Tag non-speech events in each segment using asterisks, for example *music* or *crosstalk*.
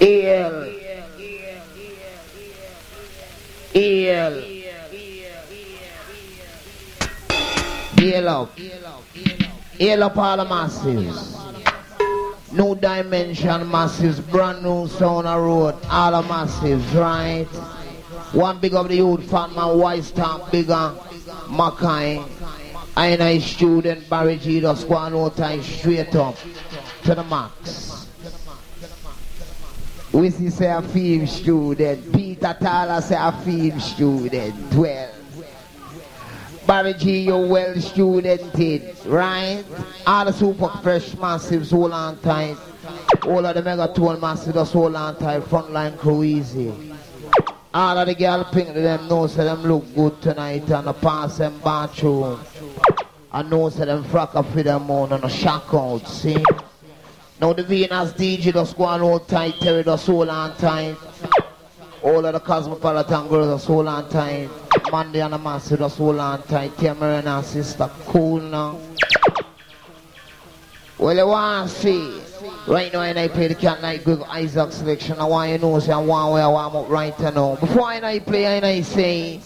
EL. EL. EL up. EL up all the massives. New dimension massives, brand new sound a road, all the massives, right? One big of the youth, fat man, white stamp, bigger, Mackay. I and I student, Barry G, just go on out straight up to the max. We see say a film student, Peter Tyler say a film student, well. Barry G, you're well studented, right? All the super fresh massives, hold on tight. All of the megaton massives, just hold on tight. Frontline crew easy. All of the girl pink to them know say them look good tonight and the pass them bathroom. I know say them frack up for them on and a shock out, see? Now the Venus DJ just go on all tight, Terry just hold on tight. All of the Cosmopolitan girls just hold on tight. Monday and the Massive just hold on tight. Cameron and sister, cool now. Well, you want to see? Right now, and I play the Cat Night Good Isaac selection. I want you to know, say, I want where I warm up right now. Before I play, I say,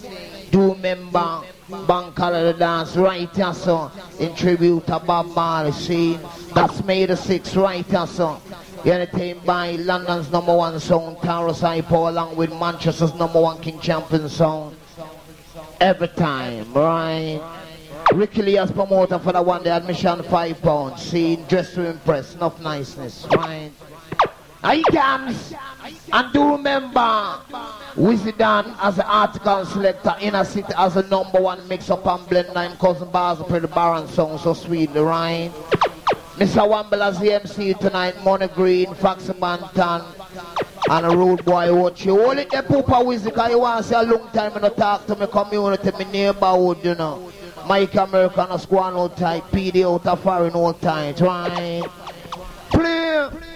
do remember Bank Holiday Dance right here, so in tribute to Bob Marley. See, that's May the 6th right here, so. Entertained by London's number one song, Taurus Hypo, along with Manchester's number one King Champion song. Every time, right? Ricky Lee as promoter for the one day admission five pounds. See, dressed to impress, enough niceness, right? I comes, and do remember, Wizardan as an article selector in a city as a number one mix up and blend nine cousin bars the Baron song so sweet, The right? Mr. Wamble as the MC tonight, Money Green, Fox Bantan, and a road boy watch you. Hold it the pooper wizard, because you want to say a long time and talk to my community, my neighborhood, you know. Mike American, a squad all tight, PD out of foreign all tight, right?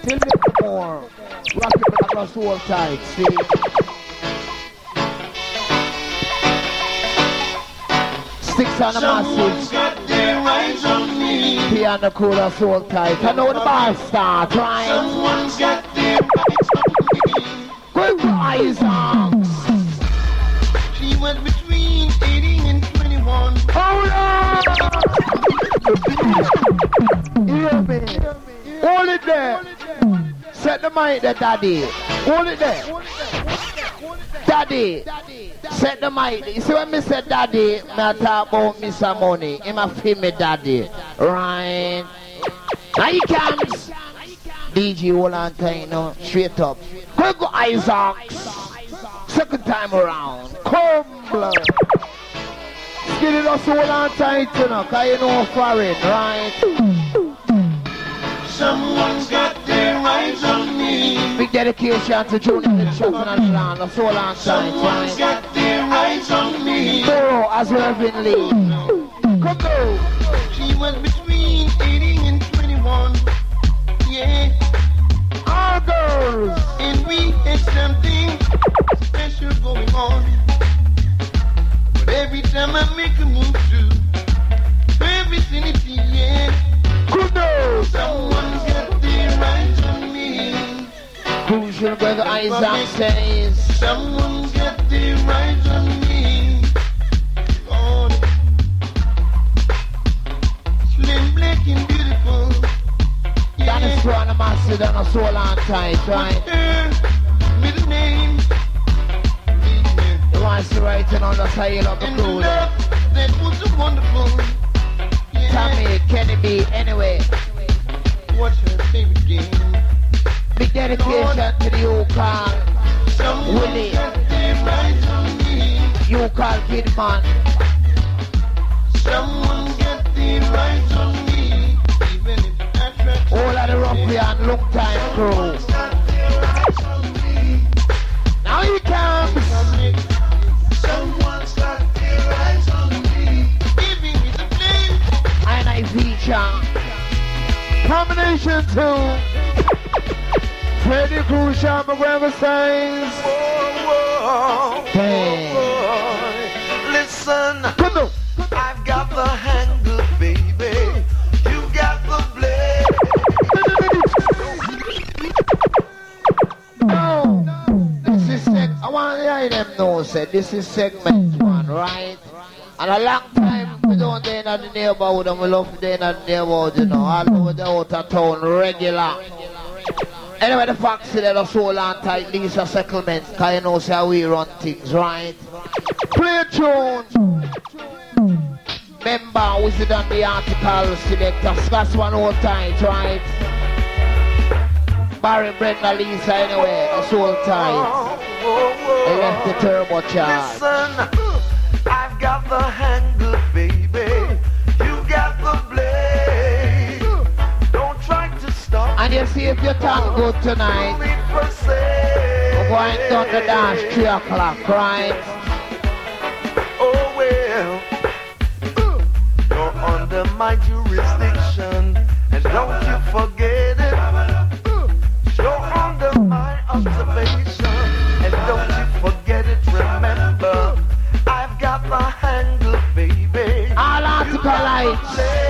Play till me more. Rock it across all tight, see? Sticks on the massive. Piano cooler soul tight. I know the bar start? Someone's got their rights on me. Good eyes on. She was between 18 and 21. Hold on! Hear me. Hold it there. Set the mic there, daddy. Hold it there. Daddy. Set the mic. You see when me say daddy, me I talk about Mr. Money. Him a feel me daddy. Right. Now he comes. DJ now. Straight up. Go go Isaacs. Second time around. Come blood. It us hold on you know, cause you know foreign, right? Someone's got eyes on me. Big dedication to Junior and Children and Land, us hold on tight, Someone's got their eyes on me. Thorough as Reverend Lee. Come go. She was the Willie. me. Yukon Kidman. Someone got their eyes on me. Even if All of the ruffian long time crew. Now he comes. Someone's got their eyes on me. Giving me the flame. And I feature combination Sean McGregor sings. Whoa, whoa, Listen, Come on. I've got the handle, baby. You got the blade. No, no, this is seg- I want to hear them know, said this is segment one, right? And a long time we don't in the neighborhood and we love to in the neighborhood, you know, all over the outer town, regular. Anyway, the fact is that us hold on tight, Lisa Settlement, cause you know, say how we run things, right? Play a tune. Remember, Wizard on the article, selector, Scots one hold tight, right? Barry, Brenda, Lisa, anyway, us hold tight. They left the turbo charge. Listen, I've got the handle, you see if you turn good tonight, Only per se. we're going down the dash 3 o'clock, right? Oh well, you're under my jurisdiction, and don't you forget it. You're under my observation, and don't you forget it. Remember, I've got the handle, baby. All article lights.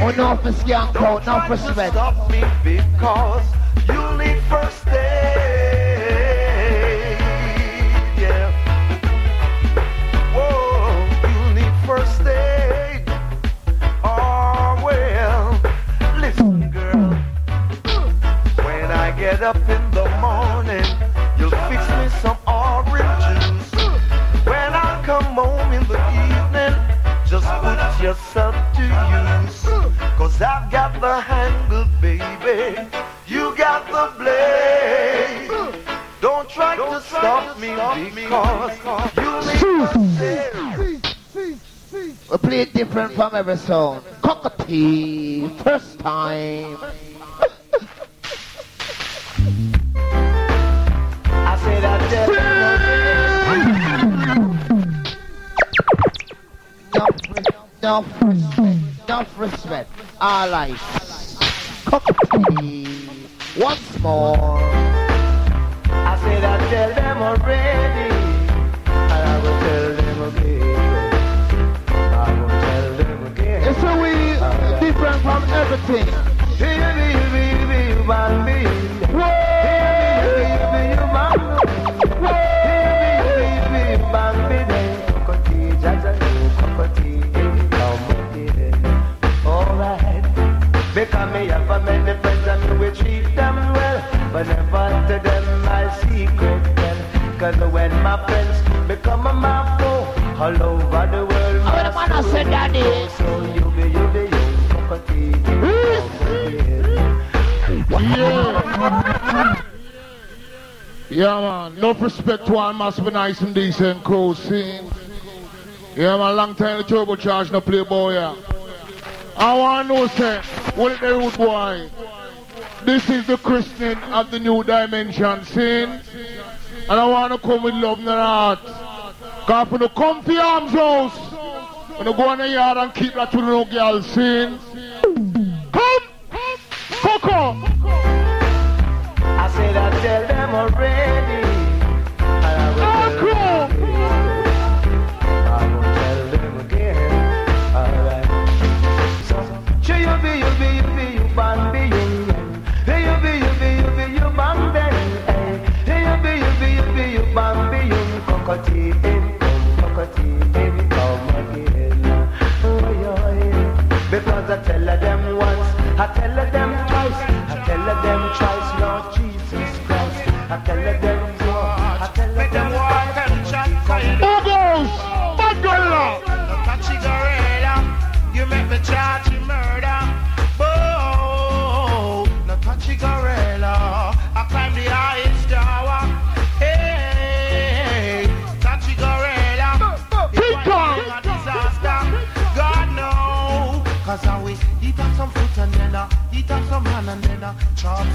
Oh, no for skank out, no for to sweat. stop me because you'll need first aid. Yeah. Whoa, you'll need first aid. Oh well, listen, girl. When I get up in the handle, baby. You got the blade. Don't try to stop me because you need We play it different from every song. Cockatoo, first time. *laughs* I said I res- enough respect, enough respect. Right. Cockatoo, once more. I said I tell them already. And I will tell them again. I will tell them again. It's a we different from everything. Because All over the world How the man has said that is? So you be, you be, you cockatoo Yeah. Yeah, man. No respect to all must be nice and decent crew scene. Yeah, man. Long time the turbocharge no play boy. Yeah. I want to know, say, what is the root boy? This is the christening of the new dimension scene. And I want to come with love in the heart. Cause for the comfy arms house, when you go in the yard and keep that to the no girl scene. Come! Coco! I said I tell them already.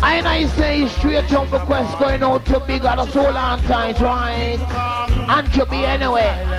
I you say straight jump request going out to big at a soul on tight, right? And to be anyway.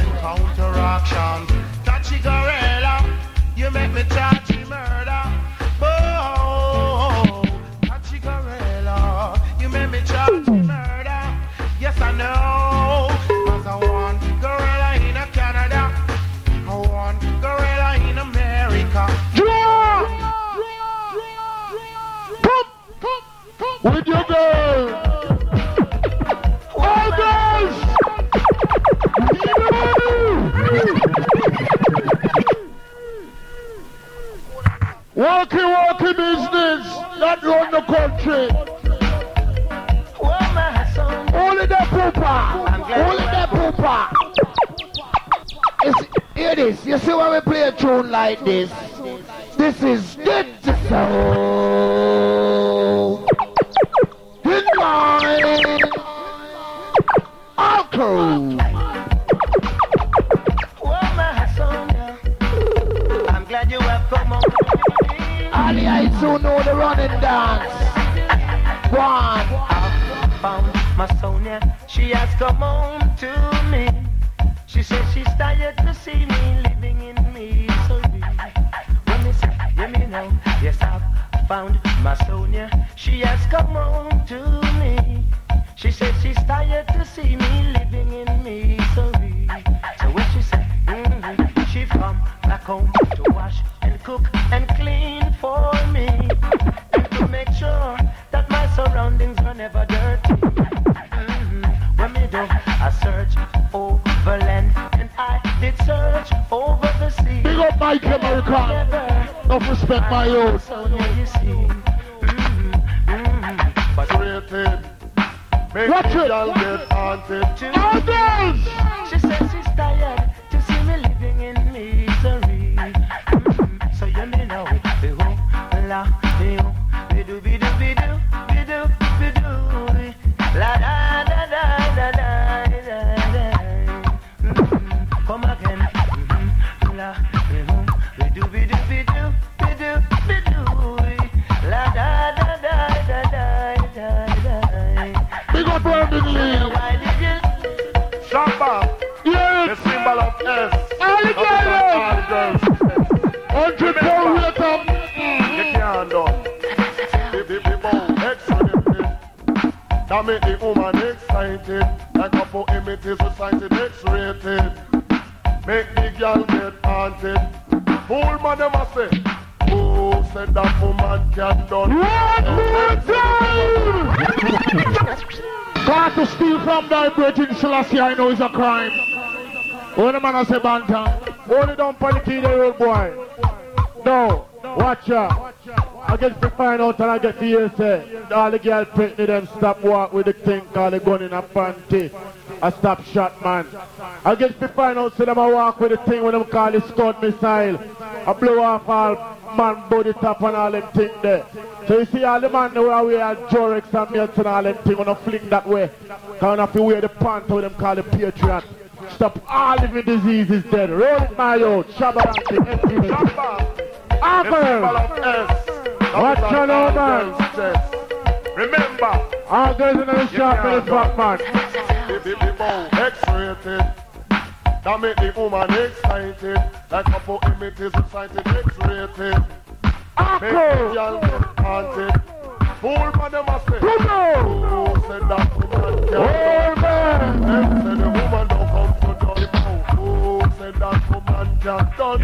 This. You see why we play a tune like this? This is to Soul. Good morning. All crew. Oh, my son. I'm glad you have come on. All the eyes who know the running dance. One. found my Sonia. She has come home to me. Says she's tired to see me living in misery. When me say, hear me now, yes I've found my Sonia. She has come home to me. She says she's tired to see me living in misery. So when she said, mm come back home to wash and cook search over the sea. Big up Mike American. Never Enough respect my youth. Sonia, you see. Mhm, mhm. But Rated. Make Watch it. get haunted. Them a say. Who said that woman can done? Try *laughs* to steal from thy brethren, Selassie, I know is a crime. When the man a say bantam, Hold it down for the old boy. No, watch out. I get to find out and I get to hear say, all the girl pregnant them stop walk with the thing called the gun in a panty. A stop shot man. I get to find out say them a walk with the thing when them call the Scud missile. I blow off all man body top and all them thing there. So you see all the man who are wear Jorex and Milton and all them thing when I fling that way. Have to wear the pants with them call the Patriot. Stop all living diseases dead. Roll it my out. Shabba Ranking. Shamba, the symbol Apple. of S. That Watch is your an all old man. Remember, All girls in the shop for the fuck man. the the the bow X-rated. That make the woman excited. Like a poem it is recited X-rated. Make the Apple. girl get haunted. Fool man them a say. Kumo. Who said that woman can Old man. Them say the woman don't come to done. Who said that woman can't Done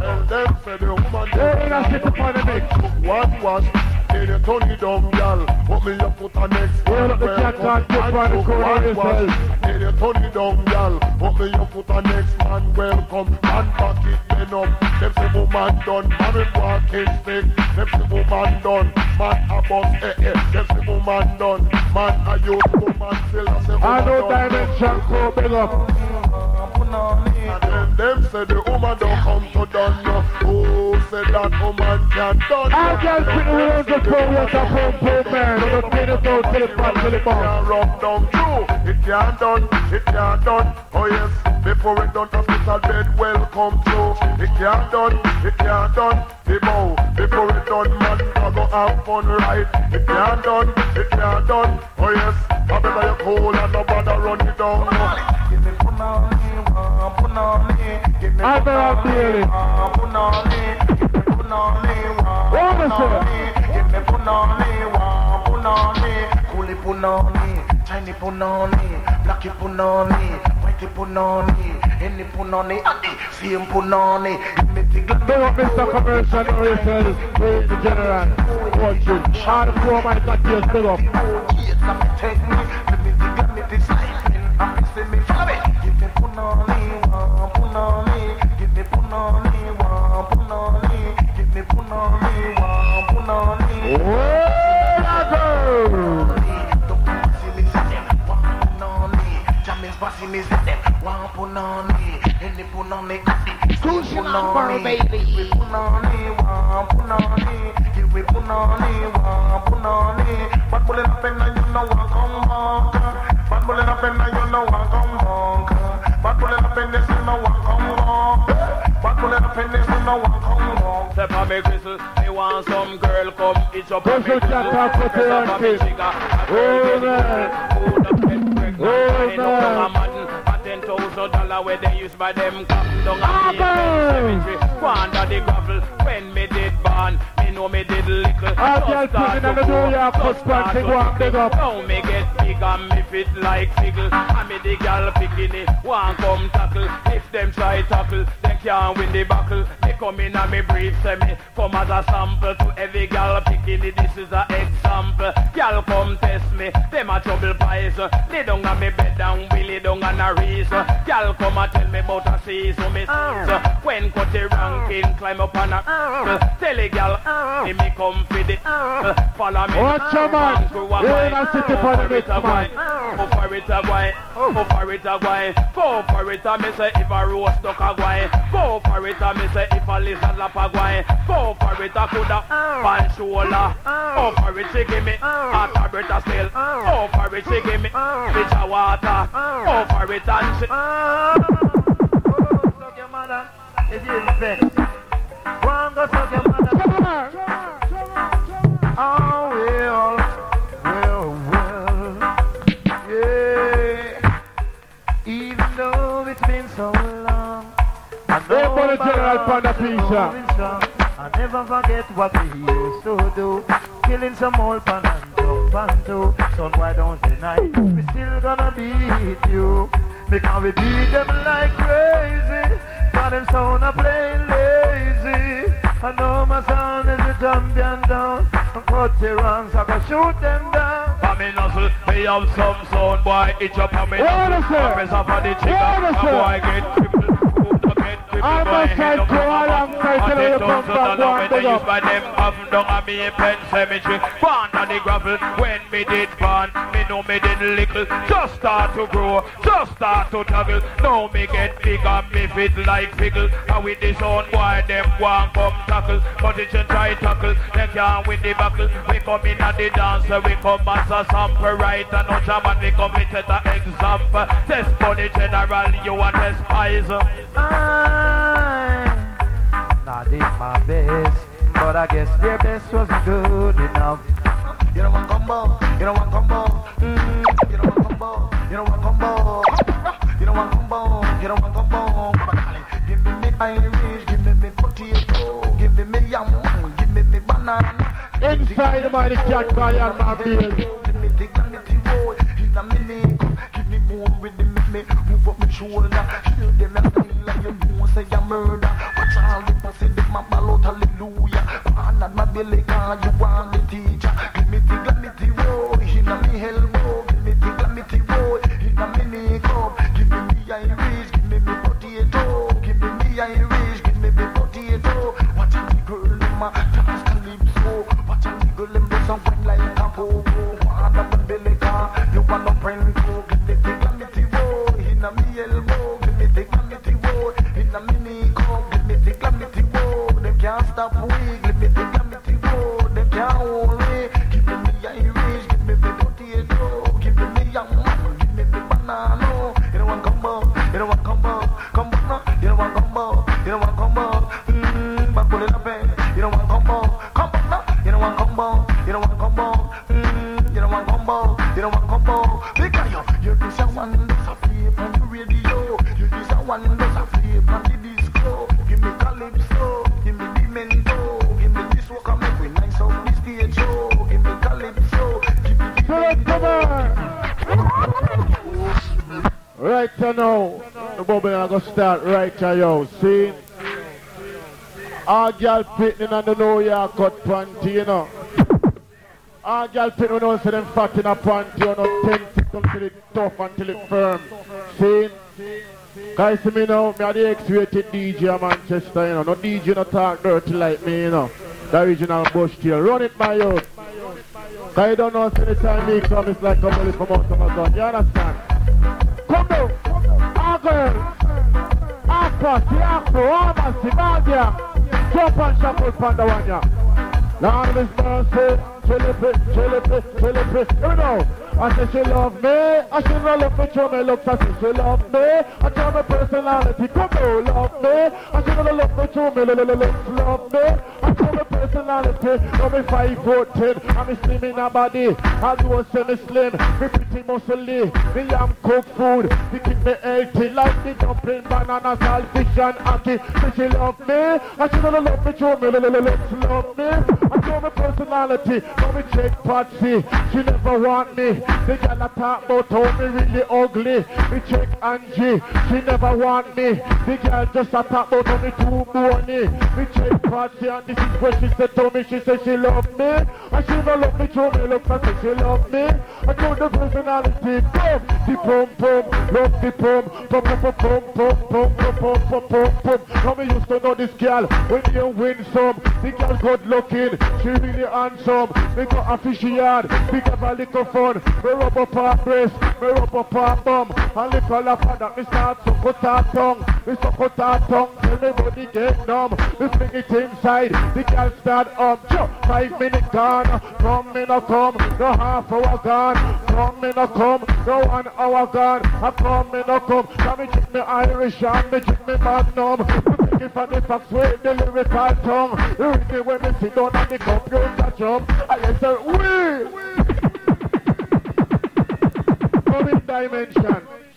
Tell them say the woman Hey, let's get up on the mix. One wash, then you turn it down, girl. Put me up put a next Well, the cat can't get on the corner One yourself. wash, you turn it down, girl. Put me up put a next man welcome. And back it then up. Them say woman done, man married walking stick. Them say woman done, man a bus eh eh. Them say woman done, man a youth woman still a say woman I know done. Dimension Co. Big up. And then them say the woman don't come to done no. Who said that woman can done All girls put the wheels of four wheels of boom boom man. I'm gonna pin it down to the front to the It can't rub down through. It can't done. It can't done. Oh yes. Before it done, hospital bed welcome through. It can't done. It can't done. The bow. Before it done, man, I go have fun right. It can't done. It can't done. Oh yes. I better you cool and nobody run it down. No. Punani. Coolie punani, tiny punani, blacky punani, whitey punani, any punani, and the same punani. The Big up Mr. Commercial. Praise the General. Watching. All the four got yours. Big up. Bad bullet up and you know I come back. Bad bullet up and know I come. Bad bullet up and you know I come back. Bad bullet up and you know come back. Step on me gristle, me want some girl come itch up on me Gristle gristle. chat up for Press on me. A Oh, man. hold up, get pregnant. Oh, Wind up down a man. ten thousand dollar where they use by them come down a me cemetery. Go under the gravel when me did born. Me know me did little. All Just girls start putting to on the New York just cut start panty, to go and big up. Now me get big and me fit like figgle. And me the gal picking it, one come tackle. If them try tackle, they can't win the battle. They come in and me brief say me come as a sample to every gal picking it. This is a example. Gal come test me, them a trouble pies. Lay down on me bed and we lay down on a race. Gal come and tell me about a sea, so me sees. When cut the ranking, climb up on a uh. Tell a gal, Ah. me me come for the Follow me. Watch your ah. man. Go a wine. city for the Go mix, for it a man. Go for it a wine. Ah. Go for it a wine. Go for it a me say if a roast duck a wine. Go for it a me say if a lizard lap a wine. Go for it a coulda pan shoulder. Go for it she give me a tablet a still. Go for it she give me bitch a water. Go for it and she. Oh, suck your mother. It's you vex. One go suck your I never forget what we used to do. Killing some old pan and jump and do. Son, why don't tonight we still gonna beat you? Because we beat them like crazy. For them sound a plain lazy. I know my son is a champion down. Cut the wrongs, I can shoot them down. For me nuzzle, me have some sound boy itch up on me What nuzzle. is it? I press up on the a boy get crippled. I must them a pen on the gravel when did me know me did little. Just start to grow, just start to. Now me get big and me fit like fickle. And with this them come tackle. Try tackle, they can't the. We come in at the dance, we come as a. And we come example. Test for the general, you want test eyes. Not did my best, but I guess their best wasn't good enough. You know what combo? You know what combo? Mm, you know what combo? You know what combo? You know what combo? You know what combo? Give me me Irish, give me me potato, give me me yam, give me me banana. Inside the mighty cat call your man beard. Give me the gravity roll in a minute. Give me more with the me, move up my shoulder. Kill them and feel like you know say you murder. What combo? You know what combo? Combo no. You know what combo? You know what combo? Mmm, back pull it up eh. You know what combo? Combo no. You know what combo? You know what combo? Mmm, you know what combo? You know what combo? Because you, you this a one Right now, the bubble are gonna start right you. See? All girl pitting on the New York cut panty, you know. All girl pitting on us, them fat in a panty, you know, tense to the tough until it firm. See? Guys, see me now, me are the X-rated DJ of Manchester, you know. No DJ no talk dirty like me, you know. The original bush tail. Run it, my youth. Cause you don't know, so anytime me come, it's like a bullet from out of a gun. You understand? Come on. Agro. Aka, Tiako, Ama, Simadia. Chop and shuffle, Pandawanya. Lord is mercy. Philippi, Philippi, Philippi. Here we go. I said she love me, I she no love me, show me looks, I said she love me, I show me personality, come on, love me, I she no love me, me looks, love me, I show me personality, me five foot ten, I'm slim in a body, I do a semi slim, me pretty muscly, me am cook food, me keep me healthy, like the dumpling, banana, salt, fish and ackee, say she love me, I she no love me, me looks, love me, I show me personality, know me check Patsy, she never want me, the girl a talk about how me really ugly. Me check Angie, she never want me. The girl just a talk about how me too bony. Me check Patsy and this is what she said to me. She said she love me. And she no love me through me. Look and she love me. I know the personality. Boom, the pum pum, love the pum, pum pum pum pum pum pum pum pum pum pum. Now me used to know this girl when you win some. The girl good looking, she really handsome. Me got a fishy yard, big have a little fun. Me rub up her breast, me rub up her bum. And little of that, me start to cut her tongue. Me so cut her tongue, till me body get numb. Me fling it inside, the girl start up. Five minutes gone, come me no come, no half hour gone. Come me no come, no one hour gone. I come me no come, come me check me Irish and me check me magnum. If I the fox with the lyrical tongue, you read me when me sit down on the computer jump. I say, we. *laughs* Coming dimension.